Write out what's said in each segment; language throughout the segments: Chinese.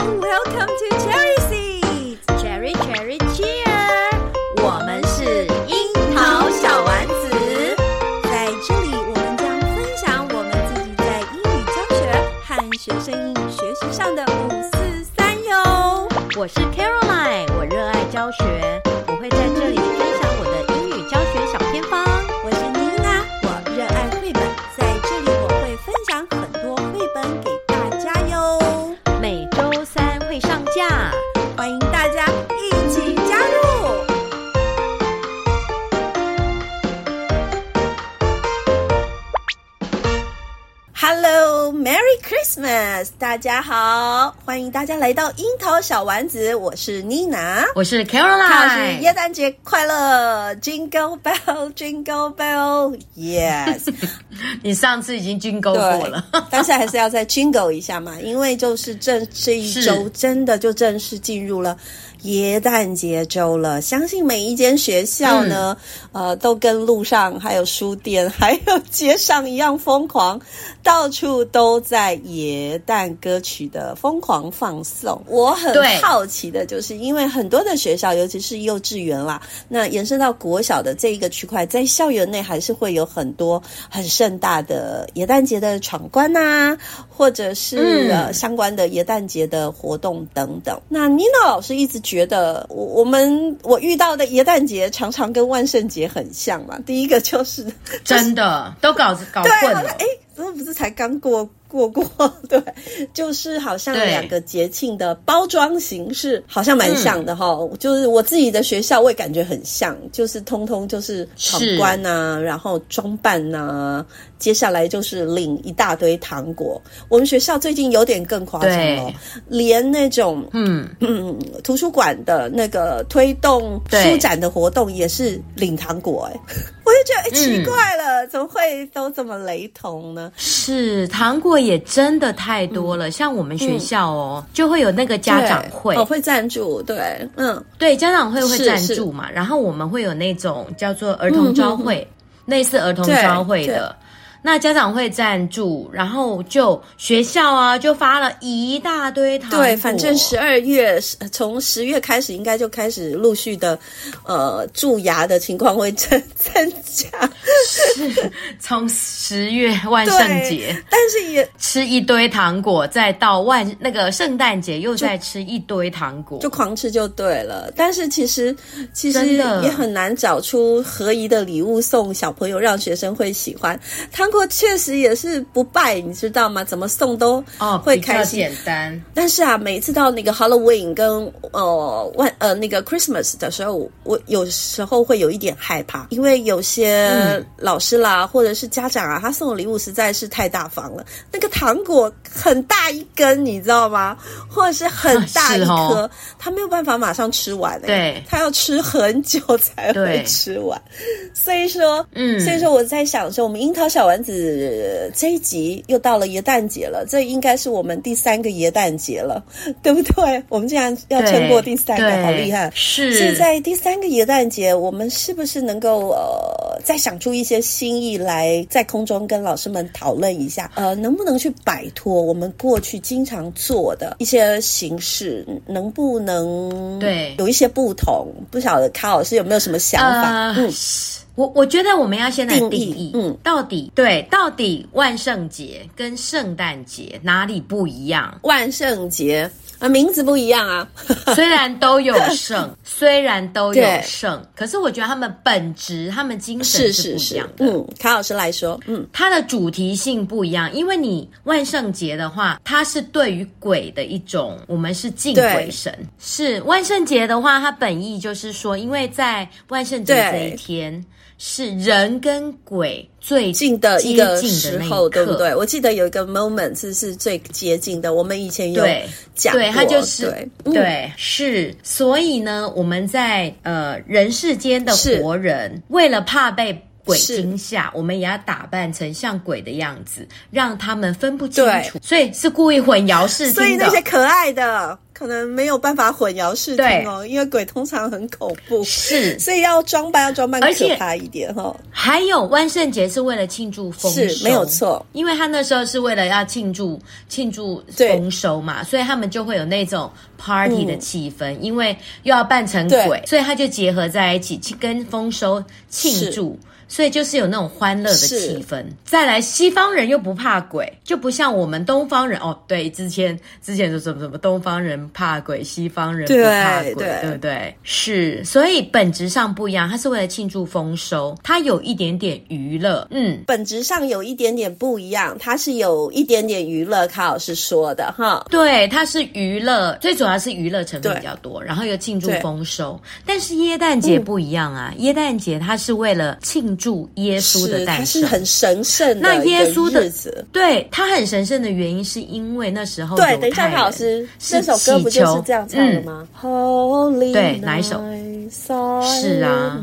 Welcome to Cherry Seeds, Cherry Cherry Cheer。我们是樱桃小丸子，在这里我们将分享我们自己在英语教学和学生英语学习上的五四三哟。我是 Caroline，我热爱教学。大家好，欢迎大家来到樱桃小丸子，我是妮娜，我是 Caroline，是耶诞节快乐，Jingle Bell，Jingle Bell，Yes，你上次已经 Jingle 过了，但是还是要再 Jingle 一下嘛，因为就是这这一周真的就正式进入了。耶诞节周了，相信每一间学校呢，嗯、呃，都跟路上还有书店还有街上一样疯狂，到处都在耶诞歌曲的疯狂放送。我很好奇的就是，因为很多的学校，尤其是幼稚园啦，那延伸到国小的这一个区块，在校园内还是会有很多很盛大的耶诞节的闯关呐，或者是、嗯、呃相关的耶诞节的活动等等。那妮娜老师一直。觉得我我们我遇到的耶诞节常常跟万圣节很像嘛。第一个就是真的都搞搞混了。哎，怎么不是才刚过过过？对，就是好像两个节庆的包装形式好像蛮像的哈、嗯。就是我自己的学校，我也感觉很像，就是通通就是闯关啊，然后装扮啊。接下来就是领一大堆糖果。我们学校最近有点更夸张哦，连那种嗯。嗯图书馆的那个推动书展的活动也是领糖果哎，我就觉得哎奇怪了，怎么会都这么雷同呢？是糖果也真的太多了，嗯、像我们学校哦、嗯，就会有那个家长会。哦，会赞助，对，嗯，对，家长会会赞助嘛，然后我们会有那种叫做儿童招会，嗯、类似儿童招会的。那家长会赞助，然后就学校啊就发了一大堆糖果。对，反正十二月从十月开始，应该就开始陆续的，呃，蛀牙的情况会增增加。是，从十月万圣节，但是也吃一堆糖果，再到万那个圣诞节又再吃一堆糖果，就，就狂吃就对了。但是其实其实也很难找出合宜的礼物送小朋友，让学生会喜欢他。不过确实也是不败，你知道吗？怎么送都会开心。哦、简单，但是啊，每次到那个 Halloween 跟呃万呃那个 Christmas 的时候，我有时候会有一点害怕，因为有些老师啦，嗯、或者是家长啊，他送的礼物实在是太大方了。那个糖果很大一根，你知道吗？或者是很大一颗，啊哦、他没有办法马上吃完，欸，对，他要吃很久才会吃完。所以说，嗯，所以说我在想说，我们樱桃小丸。子这一集又到了耶诞节了，这应该是我们第三个耶诞节了，对不对？我们竟然要撑过第三个，好厉害！是，是在第三个耶诞节，我们是不是能够呃再想出一些新意来，在空中跟老师们讨论一下？呃，能不能去摆脱我们过去经常做的一些形式？能不能对有一些不同？不晓得卡老师有没有什么想法？呃、嗯。我我觉得我们要先来定义，嗯，到底对，到底万圣节跟圣诞节哪里不一样？万圣节啊，名字不一样啊，虽然都有圣，虽然都有圣，可是我觉得他们本质、他们精神是不一样的。是是是嗯，卡老师来说，嗯，它的主题性不一样，因为你万圣节的话，它是对于鬼的一种，我们是敬鬼神。是万圣节的话，它本意就是说，因为在万圣节这一天。是人跟鬼最近的一个时候，对不对？我记得有一个 moment 是是最接近的。我们以前有讲过，对，他就是对，是。所以呢，我们在呃人世间的活人，为了怕被鬼惊吓，我们也要打扮成像鬼的样子，让他们分不清楚。所以是故意混淆视听的。所以那些可爱的。可能没有办法混淆视听哦，因为鬼通常很恐怖，是，所以要装扮要装扮可怕一点哈。还有万圣节是为了庆祝丰收，是没有错，因为他那时候是为了要庆祝庆祝丰收嘛，所以他们就会有那种 party 的气氛，嗯、因为又要扮成鬼，所以他就结合在一起去跟丰收庆祝。所以就是有那种欢乐的气氛。再来，西方人又不怕鬼，就不像我们东方人哦。对，之前之前说什么什么东方人怕鬼，西方人不怕鬼，对，对，对不对？是，所以本质上不一样。它是为了庆祝丰收，它有一点点娱乐。嗯，本质上有一点点不一样，它是有一点点娱乐。卡老师说的哈，对，它是娱乐，最主要是娱乐成分比较多，然后又庆祝丰收。但是耶诞节不一样啊，嗯、耶诞节它是为了庆。祝耶稣的诞生，是，是很神圣的。那耶稣的对他很神圣的原因，是因为那时候对，等一下，老师，这首歌不就是这样唱的吗？嗯、Holy 对，哪一首？是啊，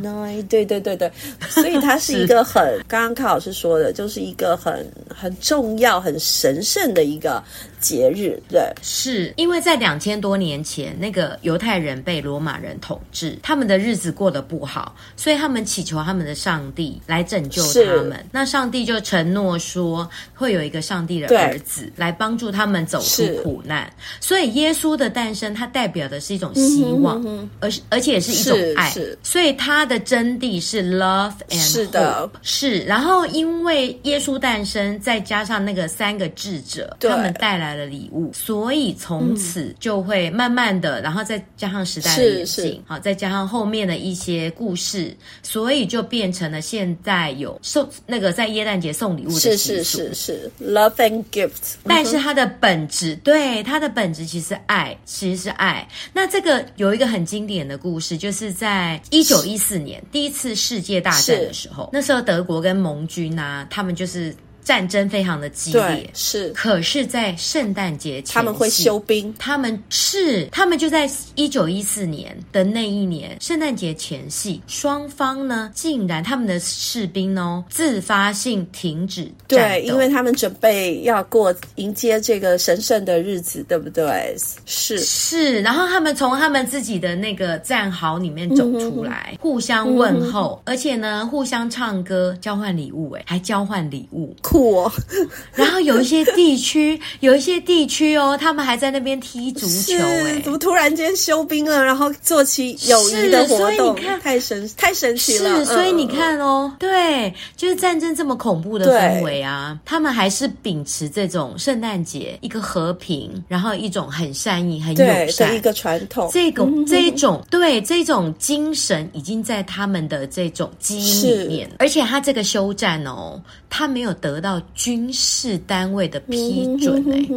对对对对，所以它是一个很，刚刚康老师说的，就是一个很很重要、很神圣的一个。节日对，是因为在两千多年前，那个犹太人被罗马人统治，他们的日子过得不好，所以他们祈求他们的上帝来拯救他们。那上帝就承诺说，会有一个上帝的儿子来帮助他们走出苦难。所以耶稣的诞生，它代表的是一种希望，嗯、而而且也是一种爱。所以它的真谛是 love and hope，是的，是。然后因为耶稣诞生，再加上那个三个智者，他们带来。来的礼物，所以从此就会慢慢的，嗯、然后再加上时代的演进，好，再加上后面的一些故事，所以就变成了现在有送那个在耶诞节送礼物的习俗，是是是是，love and gifts。但是它的本质，嗯、对它的本质其实爱，其实是爱。那这个有一个很经典的故事，就是在一九一四年第一次世界大战的时候，那时候德国跟盟军啊，他们就是。战争非常的激烈，是。可是，在圣诞节前，他们会休兵。他们是，他们就在一九一四年的那一年圣诞节前夕，双方呢，竟然他们的士兵哦，自发性停止。对，因为他们准备要过迎接这个神圣的日子，对不对？是是。然后他们从他们自己的那个战壕里面走出来，嗯、互相问候，嗯、而且呢，互相唱歌，交换礼物，哎，还交换礼物。我，然后有一些地区，有一些地区哦，他们还在那边踢足球，哎，怎么突然间休兵了，然后做起友谊的活动，所以你看，太神太神奇了。是，所以你看哦，嗯、对，就是战争这么恐怖的氛围啊，他们还是秉持这种圣诞节一个和平，然后一种很善意、很友善。的一个传统，这个、嗯、这一种对这种精神已经在他们的这种基因里面，是。而且他这个休战哦，他没有得到。到军事单位的批准哎、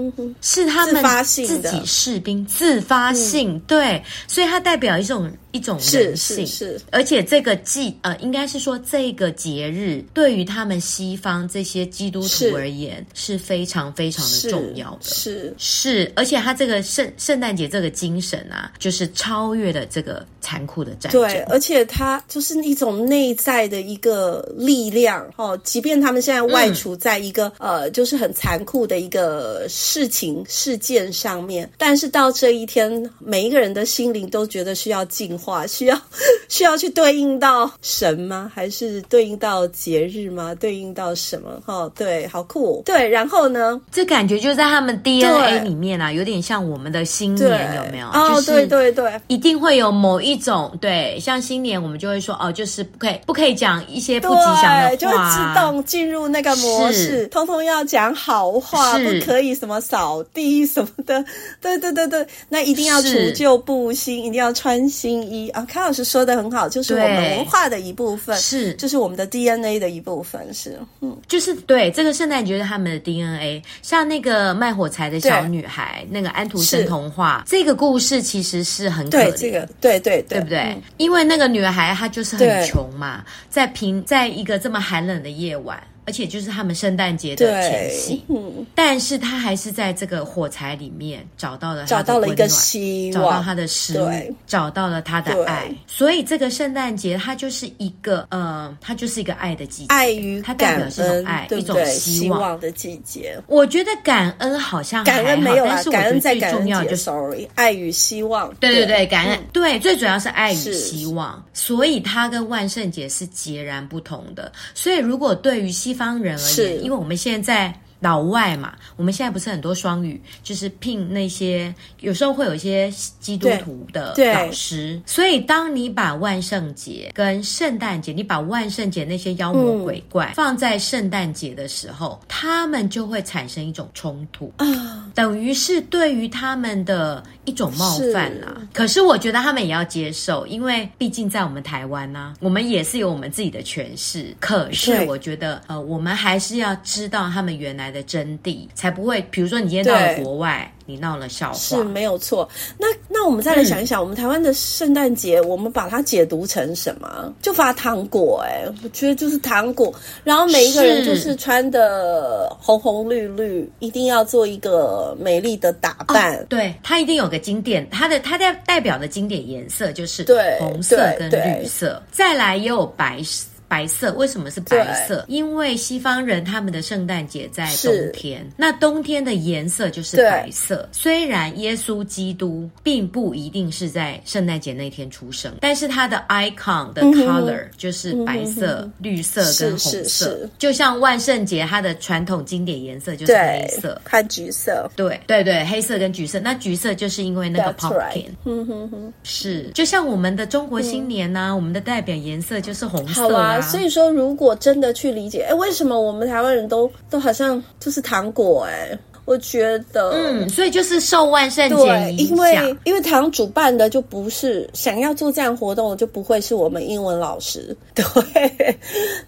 是他们自己士兵自发性，嗯、对，所以它代表一种。一种人性，是，而且这个祭呃，应该是说这个节日对于他们西方这些基督徒而言是，是非常非常的重要的，是是，是，而且他这个圣圣诞节这个精神啊，就是超越了这个残酷的战争，对，而且它就是一种内在的一个力量哦，即便他们现在外处在一个、嗯、呃，就是很残酷的一个事情事件上面，但是到这一天，每一个人的心灵都觉得需要进。话需要 需要去对应到神吗？还是对应到节日吗？对应到什么？哈，对，好酷。对，然后呢？这感觉就在他们 DNA 里面啊，有点像我们的新年，有没有？哦，对对对，一定会有某一种对，像新年我们就会说哦，就是不可以不可以讲一些不吉祥的话，就会自动进入那个模式，通通要讲好话，不可以什么扫地什么的。对对对对，那一定要除旧布新，一定要穿新。一啊，康老师说的很好，就是我们文化的一部分，是，就是我们的 DNA 的一部分，是，嗯，就是对这个圣诞节是他们的 DNA，像那个卖火柴的小女孩，那个安徒生童话，这个故事其实是很可怜，这个，对对对，对不对？嗯、因为那个女孩她就是很穷嘛，在平在一个这么寒冷的夜晚。而且就是他们圣诞节的前夕。嗯，但是他还是在这个火柴里面找到了他的找到了一个希望，找到他的食物，找到了他的爱。所以这个圣诞节它就是一个呃，它就是一个爱的季节，爱与它代表是一种爱，对对一种希望，希望的季节。我觉得感恩好像还好，感恩没有啊，但是我觉得最重要就是 sorry，爱与希望。对对对，感恩、嗯、对，最主要是爱与希望。所以它跟万圣节是截然不同的。所以如果对于西方人而言，是因为我们现在。老外嘛，我们现在不是很多双语，就是聘那些有时候会有一些基督徒的老师，所以当你把万圣节跟圣诞节，你把万圣节那些妖魔鬼怪放在圣诞节的时候，嗯、他们就会产生一种冲突。啊，等于是对于他们的一种冒犯啦。是。可是我觉得他们也要接受，因为毕竟在我们台湾呢、啊，我们也是有我们自己的诠释。可是我觉得，呃，我们还是要知道他们原来的真谛，才不会。比如说，你今天到了国外，你闹了笑话是没有错。那那我们再来想一想，嗯、我们台湾的圣诞节，我们把它解读成什么？就发糖果、欸，哎，我觉得就是糖果。然后每一个人就是穿的红红绿绿，一定要做一个美丽的打扮。哦、对，它一定有个经典，它的它代代表的经典颜色就是对红色跟绿色，再来也有白色。白色为什么是白色？因为西方人他们的圣诞节在冬天，那冬天的颜色就是白色。虽然耶稣基督并不一定是在圣诞节那天出生，但是他的 icon 的 color 就是白色、嗯、绿色跟红色。是是是就像万圣节，它的传统经典颜色就是黑色和橘色。对对对，黑色跟橘色。那橘色就是因为那个 pumpkin。嗯哼哼，是就像我们的中国新年呐、我们的代表颜色就是红色啊。所以说，如果真的去理解，哎，为什么我们台湾人都都好像就是糖果？哎，我觉得，嗯，所以就是受万圣节影响，因为因为堂主办的就不是想要做这样活动，就不会是我们英文老师，对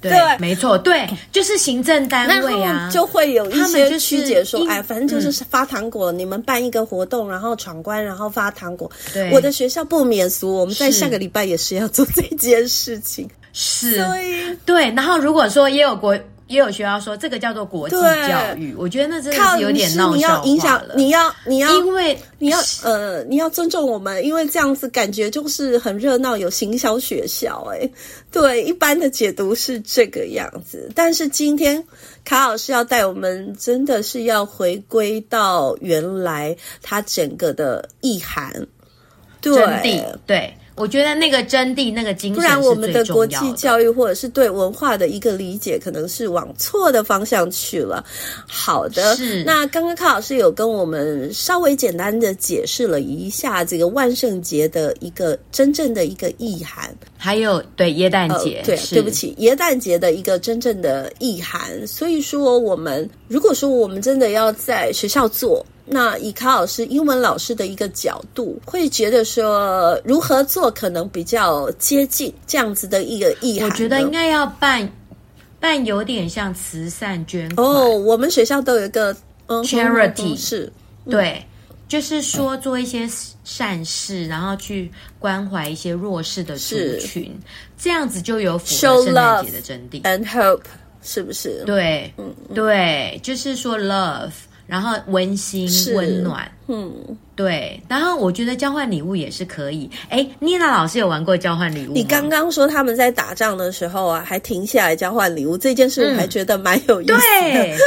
对，对。没错，对，就是行政单位啊，就会有一些曲解说，哎，反正就是发糖果，嗯、你们办一个活动，然后闯关，然后发糖果。对，我的学校不免俗，我们在下个礼拜也是要做这件事情。是，对，然后如果说也有国也有学校说这个叫做国际教育，我觉得那真的是有点闹笑话了。你要影响，你要你要，因为你要呃你要尊重我们，因为这样子感觉就是很热闹，有行销学校哎，对，一般的解读是这个样子。但是今天卡老师要带我们，真的是要回归到原来它整个的意涵，对对。我觉得那个真谛、那个精神。不然，我们的国际教育或者是对文化的一个理解，可能是往错的方向去了。好的，是。那刚刚康老师有跟我们稍微简单的解释了一下这个万圣节的一个真正的一个意涵，还有对耶诞节，呃、对，对不起，耶诞节的一个真正的意涵。所以说，我们如果说我们真的要在学校做。那以卡老师英文老师的一个角度，会觉得说如何做可能比较接近这样子的一个意涵。我觉得应该要办办有点像慈善捐款哦。我们学校都有一个 charity，是，对，就是说做一些善事，然后去关怀一些弱势的族群，这样子就有符合圣诞节的真谛 and hope，是不是？对，嗯，对，就是说 love。然后温馨温暖，嗯，对。然后我觉得交换礼物也是可以。哎，妮娜老师有玩过交换礼物？你刚刚说他们在打仗的时候啊，还停下来交换礼物这件事，我还觉得蛮有意思的。嗯、对，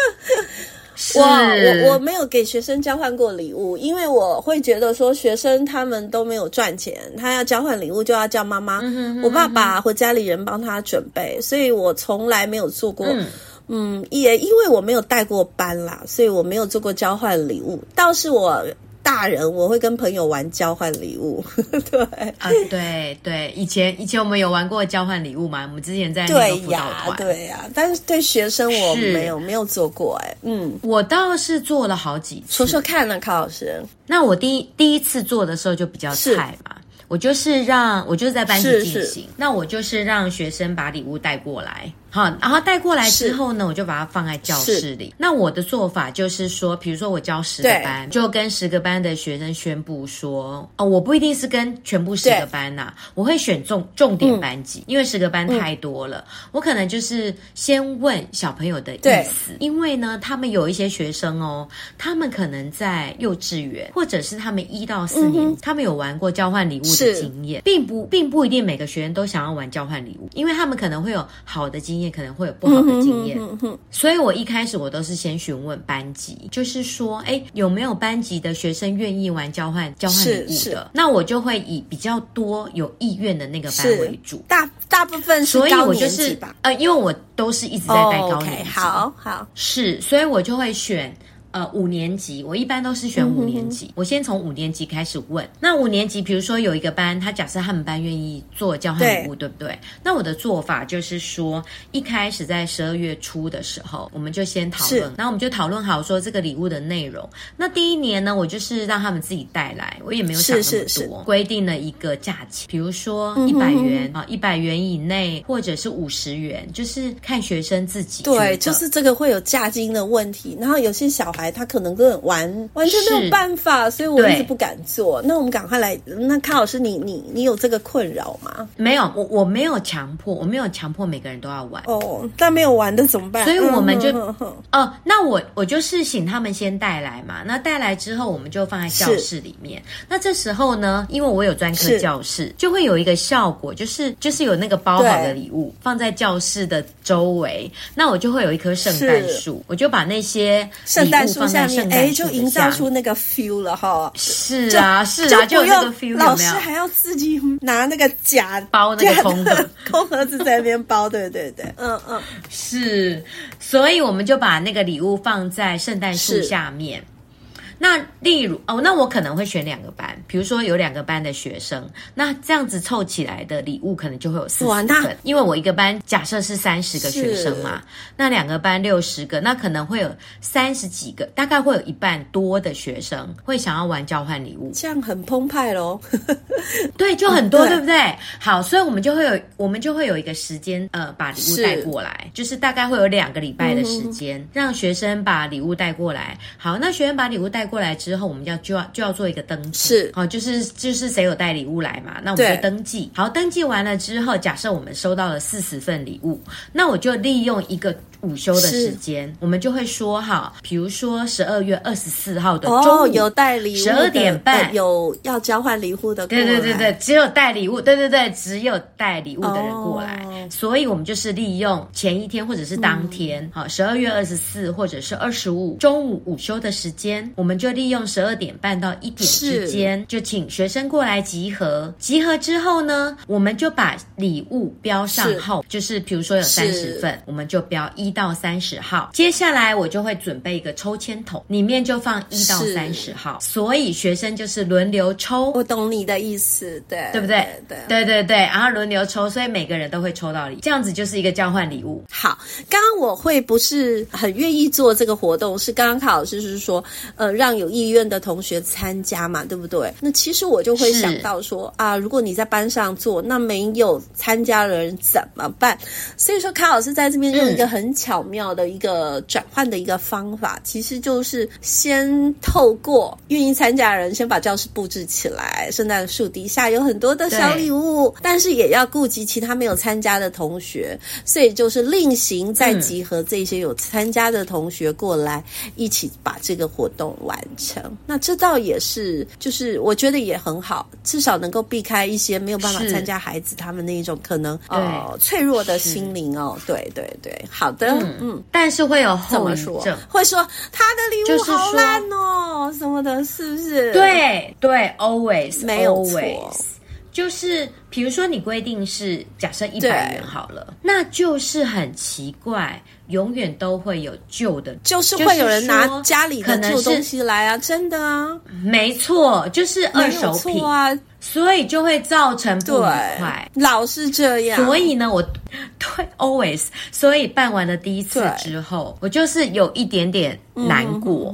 哇，我我没有给学生交换过礼物，因为我会觉得说学生他们都没有赚钱，他要交换礼物就要叫妈妈、嗯、哼哼哼我爸爸或家里人帮他准备，所以我从来没有做过。嗯嗯，也因为我没有带过班啦，所以我没有做过交换礼物。倒是我大人，我会跟朋友玩交换礼物。对啊，对对，以前以前我们有玩过交换礼物嘛？我们之前在那个辅导团，对呀，但是对学生我没有没有做过哎。嗯，我倒是做了好几次。说说看呢，康老师。那我第一第一次做的时候就比较菜嘛，我就是让我就是在班级进行，是是那我就是让学生把礼物带过来。好，然后带过来之后呢，我就把它放在教室里。那我的做法就是说，比如说我教十个班，就跟十个班的学生宣布说，哦，我不一定是跟全部十个班呐、啊，我会选重重点班级，嗯、因为十个班太多了，我可能就是先问小朋友的意思，因为呢，他们有一些学生哦，他们可能在幼稚园或者是他们一到四年、嗯，他们有玩过交换礼物的经验，并不并不一定每个学生都想要玩交换礼物，因为他们可能会有好的经验，可能会有不好的经验，嗯、哼哼哼，所以我一开始我都是先询问班级，就是说，哎，有没有班级的学生愿意玩交换交换礼物的？那我就会以比较多有意愿的那个班为主，大大部分是高年级吧？呃，因为我都是一直在带高年级，好好是，所以我就会选。呃，五年级我一般都是选五年级。我先从五年级开始问。那五年级，比如说有一个班，他假设他们班愿意做交换礼物，对，对不对？那我的做法就是说，一开始在十二月初的时候，我们就先讨论，然后我们就讨论好说这个礼物的内容。那第一年呢，我就是让他们自己带来，我也没有想那么多，是是是规定了一个价钱，比如说一百元啊，一百元以内，或者是五十元，就是看学生自己。对，就是这个会有价金的问题。然后有些小孩。他可能根本完完全没有办法，所以我一直不敢做。那我们赶快来，那康老师你，你你你有这个困扰吗？没有，我我没有强迫，我没有强迫每个人都要玩。哦，但没有玩的怎么办？所以我们就哦、嗯呃，那我我就是请他们先带来嘛。那带来之后，我们就放在教室里面。那这时候呢，因为我有专科教室，就会有一个效果，就是就是有那个包好的礼物放在教室的周围。那我就会有一棵圣诞树，我就把那些圣诞树下面，哎，就营造出那个 feel 了哈。是啊，是啊，就，就那个 feel 有没有。老师还要自己拿那个假包那个空盒，空盒子在那边包，对对对，嗯嗯，是。所以我们就把那个礼物放在圣诞树下面。那例如哦，那我可能会选两个班，比如说有两个班的学生，那这样子凑起来的礼物可能就会有四十份，因为我一个班假设是三十个学生嘛，那两个班六十个，那可能会有三十几个，大概会有一半多的学生会想要玩交换礼物，这样很澎湃喽。对，就很多，哦，对不对？好，所以我们就会有我们就会有一个时间，呃，把礼物带过来，就是大概会有两个礼拜的时间，嗯，让学生把礼物带过来。好，那学生把礼物带。过来之后，我们要就要就要做一个登记，是好，就是就是谁有带礼物来嘛，那我们就登记。好，登记完了之后，假设我们收到了四十份礼物，那我就利用一个。午休的时间，我们就会说哈，比如说十二月二十四号的中午，哦、有带礼物十二点半。有要交换礼物的，对对对对，只有带礼物，对对对，只有带礼物的人过来，哦，所以我们就是利用前一天或者是当天，好，十二月二十四或者是二十五中午午休的时间，我们就利用十二点半到一点之间，就请学生过来集合。集合之后呢，我们就把礼物标上号，就是比如说有三十份，我们就标一。到三十号，接下来我就会准备一个抽签筒，里面就放一到三十号，所以学生就是轮流抽。我懂你的意思，对，对不对？对对对对，然后轮流抽，所以每个人都会抽到礼，这样子就是一个交换礼物。好，刚刚我会不是很愿意做这个活动，是刚刚卡老师是说，呃，让有意愿的同学参加嘛，对不对？那其实我就会想到说啊，如果你在班上做，那没有参加的人怎么办？所以说，卡老师在这边用一个很。巧妙的一个转换的一个方法，其实就是先透过愿意参加的人，先把教室布置起来，圣诞树底下有很多的小礼物，但是也要顾及其他没有参加的同学，所以就是另行再集合这些有参加的同学过来，一起把这个活动完成。那这倒也是，就是我觉得也很好，至少能够避开一些没有办法参加孩子他们那一种可能呃脆弱的心灵哦。对对对，好的。嗯。嗯，但是会有后遗症，会说他的礼物好烂哦，什么的，是不是？对对，always 没有错，就是比如说你规定是假设一百元好了，那就是很奇怪，永远都会有旧的，就是会有人拿家里的旧东西来啊，真的啊，没错，就是二手品。啊。所以就会造成不愉快，老是这样。所以呢，我对 always，所以办完了第一次之后，我就是有一点点难过。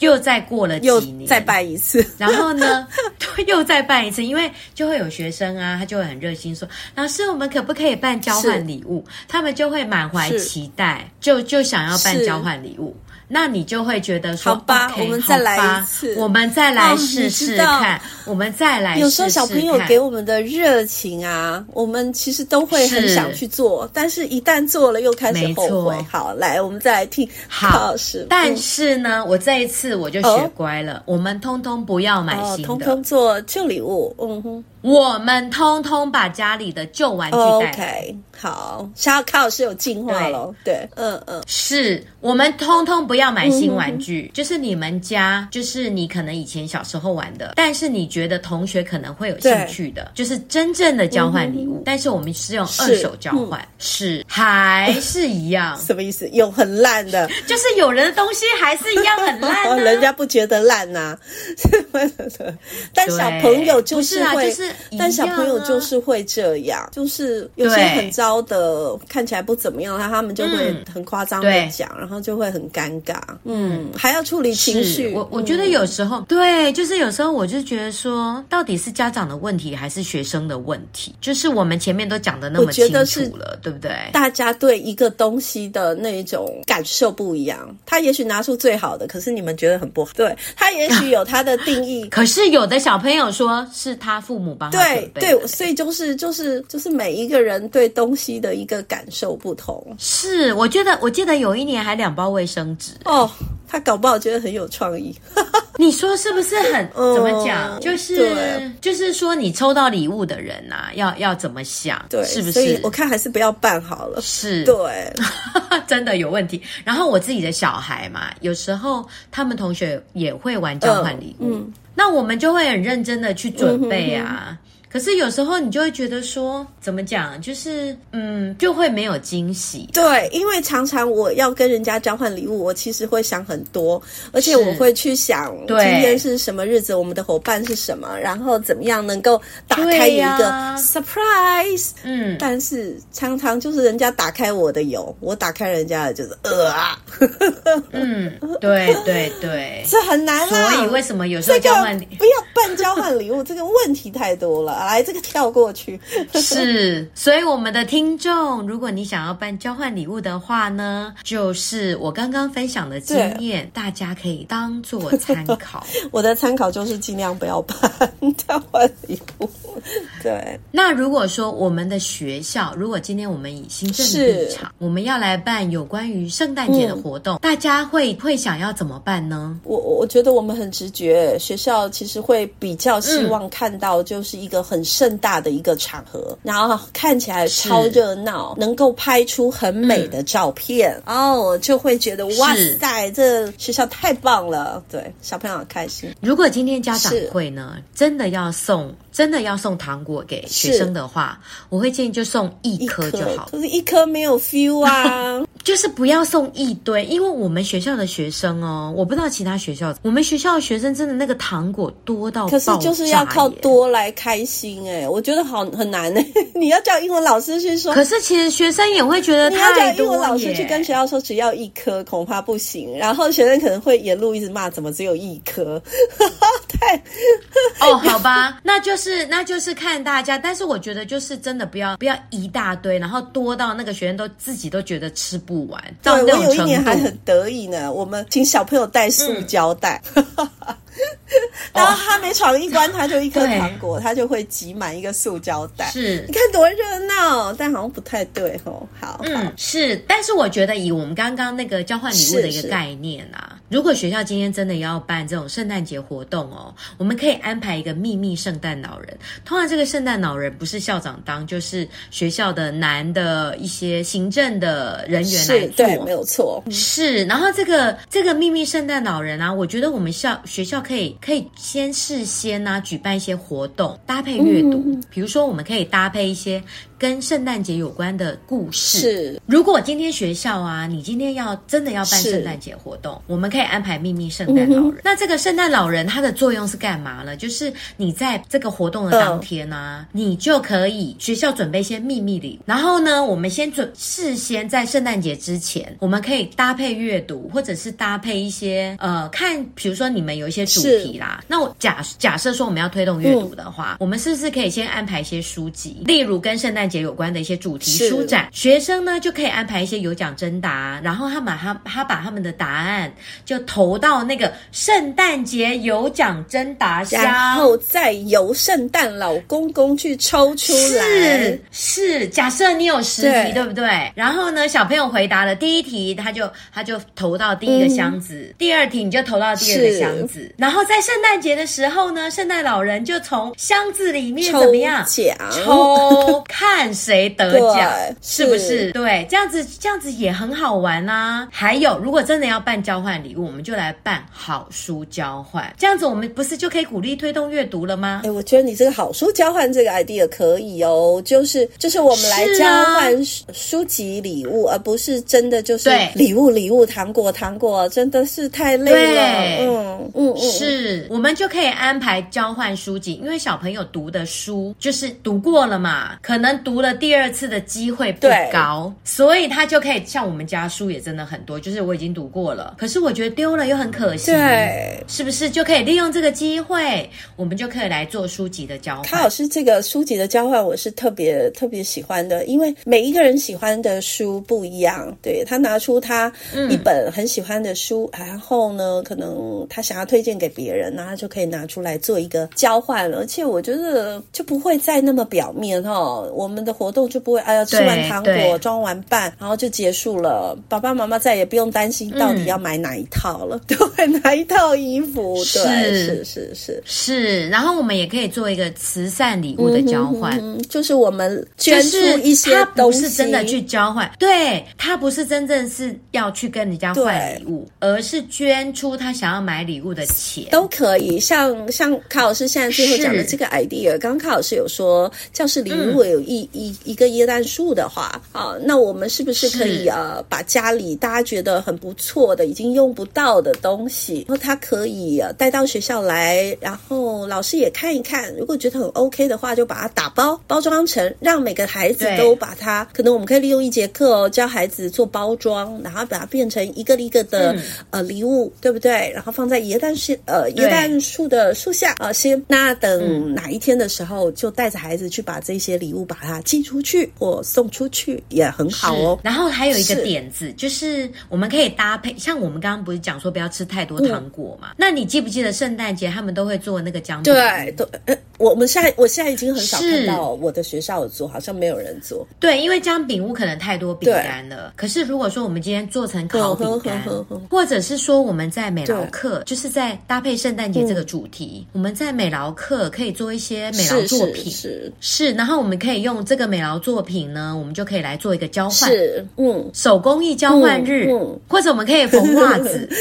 又再过了几年，再办一次。然后呢，又再办一次，因为就会有学生啊，他就会很热心说：“老师，我们可不可以办交换礼物？”他们就会满怀期待，就就想要办交换礼物。那你就会觉得说，好吧，okay, 我们再来一次，我们再来试试看，哦、我们再来试试看。有时候小朋友给我们的热情啊，我们其实都会很想去做，是但是一旦做了又开始后悔。好，来，我们再来听。好，但是呢，嗯、我这一次我就学乖了，哦、我们通通不要买新的，哦、通通做旧礼物。嗯哼。我们通通把家里的旧玩具。OK，好，小考试有进化了。对，嗯嗯，是我们通通不要买新玩具，就是你们家，就是你可能以前小时候玩的，但是你觉得同学可能会有兴趣的，就是真正的交换礼物。但是我们是用二手交换，是还是一样？什么意思？有很烂的，就是有人的东西还是一样很烂，人家不觉得烂呐。但小朋友就是会，就是。但小朋友就是会这样，啊、就是有些很糟的，看起来不怎么样，他他们就会很夸张的讲，嗯、然后就会很尴尬。嗯，还要处理情绪。我我觉得有时候，嗯、对，就是有时候我就觉得说，到底是家长的问题还是学生的问题？就是我们前面都讲的那么清楚了，对不对？大家对一个东西的那种感受不一样，他也许拿出最好的，可是你们觉得很不好。对，他也许有他的定义，可是有的小朋友说是他父母帮他。对对，所以就是就是就是每一个人对东西的一个感受不同。是，我觉得我记得有一年还两包卫生纸哦，他搞不好觉得很有创意。你说是不是很、嗯、怎么讲？就是对就是说你抽到礼物的人啊，要要怎么想？对，是不是？所以我看还是不要办好了。是，对，真的有问题。然后我自己的小孩嘛，有时候他们同学也会玩交换礼物。嗯嗯那我们就会很认真的去准备啊。嗯哼哼可是有时候你就会觉得说，怎么讲，就是嗯，就会没有惊喜。对，因为常常我要跟人家交换礼物，我其实会想很多，而且我会去想今天是什么日子，我们的伙伴是什么，然后怎么样能够打开一个 surprise。嗯，但是常常就是人家打开我的有，我打开人家的就是呃啊。嗯，对对对，这很难啦。所以为什么有时候交换礼物不要办交换礼物？这个问题太多了。来，这个跳过去。是，所以我们的听众，如果你想要办交换礼物的话呢，就是我刚刚分享的经验，大家可以当做参考。我的参考就是尽量不要办交换礼物。对。那如果说我们的学校，如果今天我们以新政的立场，我们要来办有关于圣诞节的活动，嗯、大家会会想要怎么办呢？我我觉得我们很直觉，学校其实会比较希望看到就是一个很。很盛大的一个场合，然后看起来超热闹，能够拍出很美的照片，嗯、哦，就会觉得哇塞，这学校太棒了，对，小朋友很开心。如果今天家长会呢，真的要送，真的要送糖果给学生的话，我会建议就送一颗就好，可是一颗没有 feel 啊，就是不要送一堆，因为我们学校的学生哦，我不知道其他学校，我们学校的学生真的那个糖果多到，可是就是要靠多来开心。哎，我觉得好很难呢。你要叫英文老师去说，可是其实学生也会觉得太多。你要叫英文老师去跟学校说只要一颗，恐怕不行。然后学生可能会沿路一直骂，怎么只有一颗？太哦，好吧，那就是那就是看大家。但是我觉得就是真的不要不要一大堆，然后多到那个学生都自己都觉得吃不完。对，到那种程度。我有一年还很得意呢，我们请小朋友带塑胶袋。嗯 然后他每闯一关，他就一颗糖果，他就会挤满一个塑胶袋。是，你看多热闹，但好像不太对哦。好，嗯，是，但是我觉得以我们刚刚那个交换礼物的一个概念啊，如果学校今天真的要办这种圣诞节活动哦，我们可以安排一个秘密圣诞老人。通常这个圣诞老人不是校长当，就是学校的男的一些行政的人员来做。对，没有错。是，然后这个这个秘密圣诞老人啊，我觉得我们校学校可以可以。先事先呢、啊，举办一些活动，搭配阅读，嗯、比如说我们可以搭配一些。跟圣诞节有关的故事。是，如果今天学校啊，你今天要真的要办圣诞节活动，我们可以安排秘密圣诞老人。嗯、那这个圣诞老人他的作用是干嘛呢？就是你在这个活动的当天啊，嗯、你就可以学校准备一些秘密礼，然后呢，我们先准事先在圣诞节之前，我们可以搭配阅读，或者是搭配一些呃看，比如说你们有一些主题啦，那我假假设说我们要推动阅读的话，嗯、我们是不是可以先安排一些书籍，例如跟圣诞节有关的一些主题书展，学生呢就可以安排一些有奖征答，然后他把他他把他们的答案就投到那个圣诞节有奖征答箱，然后再由圣诞老公公去抽出来。是是，假设你有十题，对，对不对？然后呢，小朋友回答了第一题，他就他就投到第一个箱子；嗯、第二题你就投到第二个箱子。然后在圣诞节的时候呢，圣诞老人就从箱子里面怎么样抽奖？抽看谁得奖，是不是？是对，这样子这样子也很好玩啊。还有，如果真的要办交换礼物，我们就来办好书交换，这样子我们不是就可以鼓励推动阅读了吗？哎，我觉得你这个好书交换这个 idea 可以哦，就是就是我们来交换书籍礼物，啊、而不是真的就是礼物礼物糖果糖果，真的是太累了。嗯嗯嗯，是我们就可以安排交换书籍，因为小朋友读的书就是读过了嘛，可能读了第二次的机会不高，所以他就可以像我们家书也真的很多，就是我已经读过了，可是我觉得丢了又很可惜，对，是不是？就可以利用这个机会，我们就可以来做书籍的交换？卡老师，这个书籍的交换我是特别特别喜欢的，因为每一个人喜欢的书不一样，对，他拿出他一本很喜欢的书，嗯、然后呢，可能他想要推荐给别人，那他就可以拿出来做一个交换了，而且我觉得就不会再那么表面哈、哦，我们的活动就不会哎呀吃完糖果装完扮，然后就结束了，爸爸妈妈再也不用担心到底要买哪一套了，对、嗯，哪一套衣服，对，是。是是是。是，然后我们也可以做一个慈善礼物的交换，嗯、就是我们捐出一些东西，他不是真的去交换，对，他不是真正是要去跟人家换礼物，而是捐出他想要买礼物的钱，都可以。像像卡老师现在最后讲的这个 idea，刚刚卡老师有说，教室里如果有一、嗯、一一个椰蛋树的话啊，那我们是不是可以呃把家里大家觉得很不错的、已经用不到的东西，然后他可以带到学校来，然后老师也看一看，如果觉得很 OK 的话，就把它打包包装成，让每个孩子都把它，可能我们可以利用一节课哦，教孩子做包装，然后把它变成一个一个的、嗯、呃礼物，对不对？然后放在椰蛋树呃椰蛋树的树下啊，先那等哪一天的时候，就带着孩子去把这些礼物把它寄出去或送出去，也很好哦。然后还有一个点子，就是我们可以搭配，像我们刚刚不是讲说不要吃太多糖果嘛？嗯、那你记不记得圣诞节他们都会做那个姜饼？对，都呃，我们现在我现在已经很少看到我的学校有做，好像没有人做。对，因为姜饼屋可能太多饼干了。可是如果说我们今天做成烤饼干，或者是说我们在美劳课，就是在搭配圣诞节这个主题，嗯、我们在美劳课可以做一些美劳作品，是，然后我们可以用这个美劳作品呢，我们就可以来做一个交换，是，嗯，手工艺交换日，嗯嗯、或者我们可以缝袜子。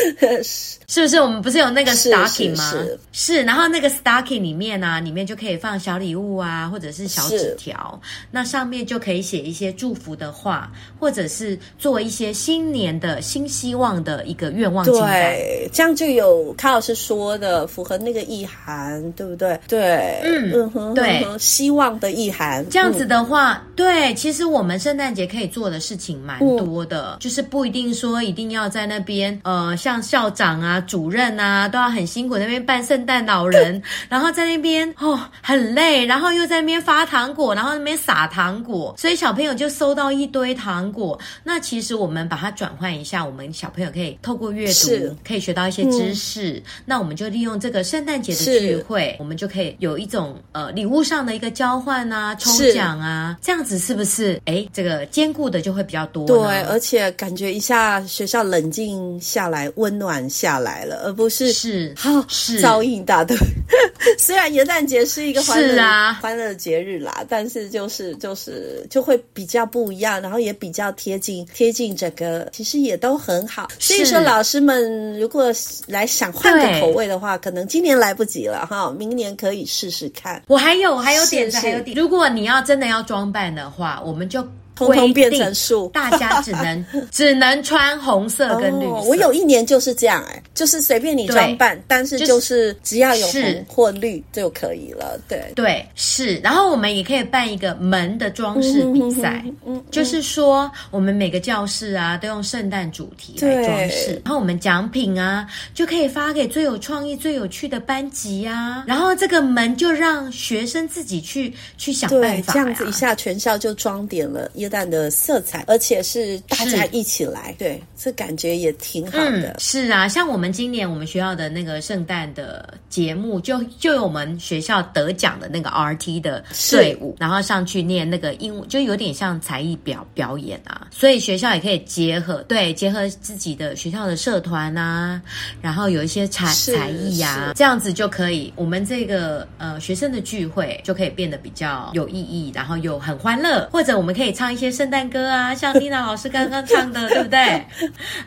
是不是我们不是有那个 stocking 吗？是，是，是，是，然后那个 stocking 里面呢、啊，里面就可以放小礼物啊，或者是小纸条，那上面就可以写一些祝福的话，或者是做一些新年的新希望的一个愿望清单。对，这样就有卡老师说的符合那个意涵，对不对？对，嗯嗯哼，对，希望的意涵。这样子的话，嗯、对，其实我们圣诞节可以做的事情蛮多的，嗯、就是不一定说一定要在那边，呃，像校长啊。主任啊，都要很辛苦那边扮圣诞老人，然后在那边哦很累，然后又在那边发糖果，然后那边撒糖果，所以小朋友就收到一堆糖果。那其实我们把它转换一下，我们小朋友可以透过阅读，可以学到一些知识。嗯、那我们就利用这个圣诞节的聚会，我们就可以有一种呃礼物上的一个交换啊，抽奖啊，是这样子是不是？哎，这个兼顾的就会比较多。对，而且感觉一下学校冷静下来，温暖下来。了，而不是是好是噪音大的。虽然元旦节是一个欢乐是啊欢乐的节日啦，但是就是就是就会比较不一样，然后也比较贴近贴近整个，其实也都很好。所以说，老师们如果来想换个口味的话，可能今年来不及了哈，明年可以试试看。我还有还有点子，还有点，如果你要真的。的要装扮的话，我们就。通通变成树，大家只能 只能穿红色跟绿色。哦、我有一年就是这样、欸，哎，就是随便你装扮，但是就是只要有红或绿就可以了。对对是，然后我们也可以办一个门的装饰比赛，就是说我们每个教室啊都用圣诞主题来装饰，然后我们奖品啊就可以发给最有创意、最有趣的班级啊。然后这个门就让学生自己去去想办法、啊，这样子一下全校就装点了。耶诞的色彩，而且是大家一起来，对，这感觉也挺好的。嗯。是啊，像我们今年我们学校的那个圣诞的节目，就就有我们学校得奖的那个 RT 的队伍，然后上去念那个英文，就有点像才艺表表演啊。所以学校也可以结合，对，结合自己的学校的社团啊，然后有一些才才艺呀，这样子就可以，我们这个呃学生的聚会就可以变得比较有意义，然后又很欢乐，或者我们可以唱。一些圣诞歌啊，像丽娜老师刚刚唱的，对不对？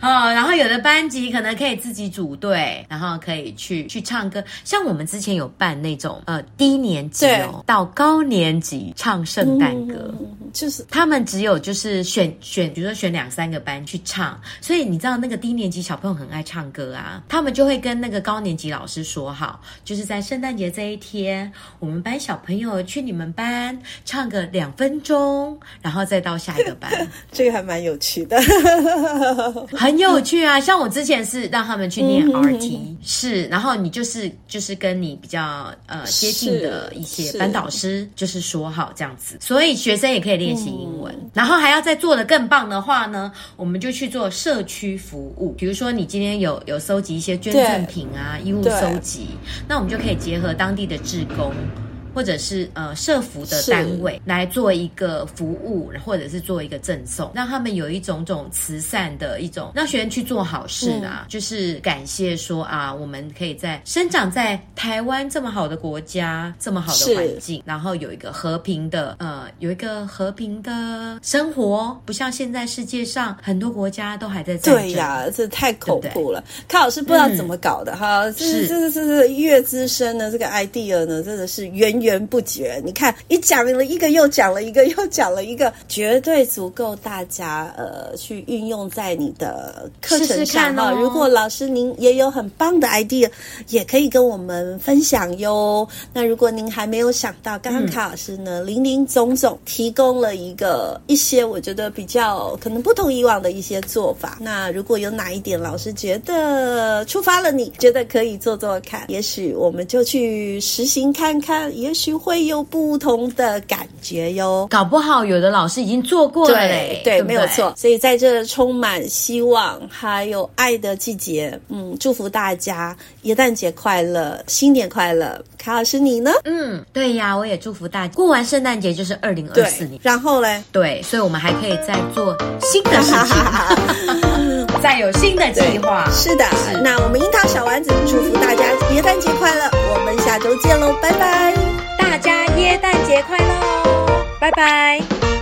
哦，然后有的班级可能可以自己组队，然后可以去去唱歌。像我们之前有办那种呃低年级哦到高年级唱圣诞歌，嗯，就是他们只有就是选选，比如说选两三个班去唱。所以你知道那个低年级小朋友很爱唱歌啊，他们就会跟那个高年级老师说好，就是在圣诞节这一天，我们班小朋友去你们班唱个两分钟，然后再。再到下一个班，这个还蛮有趣的，很有趣啊！像我之前是让他们去念 RT，是，然后你就是就是跟你比较呃接近的一些班导师，就是说好这样子，所以学生也可以练习英文，嗯、然后还要再做的更棒的话呢，我们就去做社区服务，比如说你今天有有收集一些捐赠品啊，衣物收集，那我们就可以结合当地的志工。或者是呃社服的单位来做一个服务，或者是做一个赠送，让他们有一种种慈善的一种，让学员去做好事啊，嗯、就是感谢说啊，我们可以在生长在台湾这么好的国家，这么好的环境，然后有一个和平的呃，有一个和平的生活，不像现在世界上很多国家都还在战争。对呀，这太恐怖了。康老师不知道怎么搞的、嗯、哈，是。这个是是越资深的这个 idea 呢，真的是源源不绝，你看你讲了一个，又讲了一个，又讲了一个，绝对足够大家呃去运用在你的课程上哈、哦。如果老师您也有很棒的 idea，也可以跟我们分享哟。那如果您还没有想到，刚刚卡老师呢，林林总总提供了一个一些我觉得比较可能不同以往的一些做法。那如果有哪一点老师觉得触发了你，觉得可以做做看，也许我们就去实行看看，也许会有不同的感觉哟。搞不好有的老师已经做过了嘞，对，对，对，没有错。所以在这充满希望还有爱的季节，嗯，祝福大家元旦节快乐，新年快乐。卡老师你呢？嗯，对呀，我也祝福大家过完圣诞节就是二零二四年。然后嘞，对，所以我们还可以再做新的事情，再有新的计划。是的，那我们樱桃小丸子祝福大家耶诞节快乐，我们下周见喽，拜拜。大家耶诞节快乐哦！拜拜。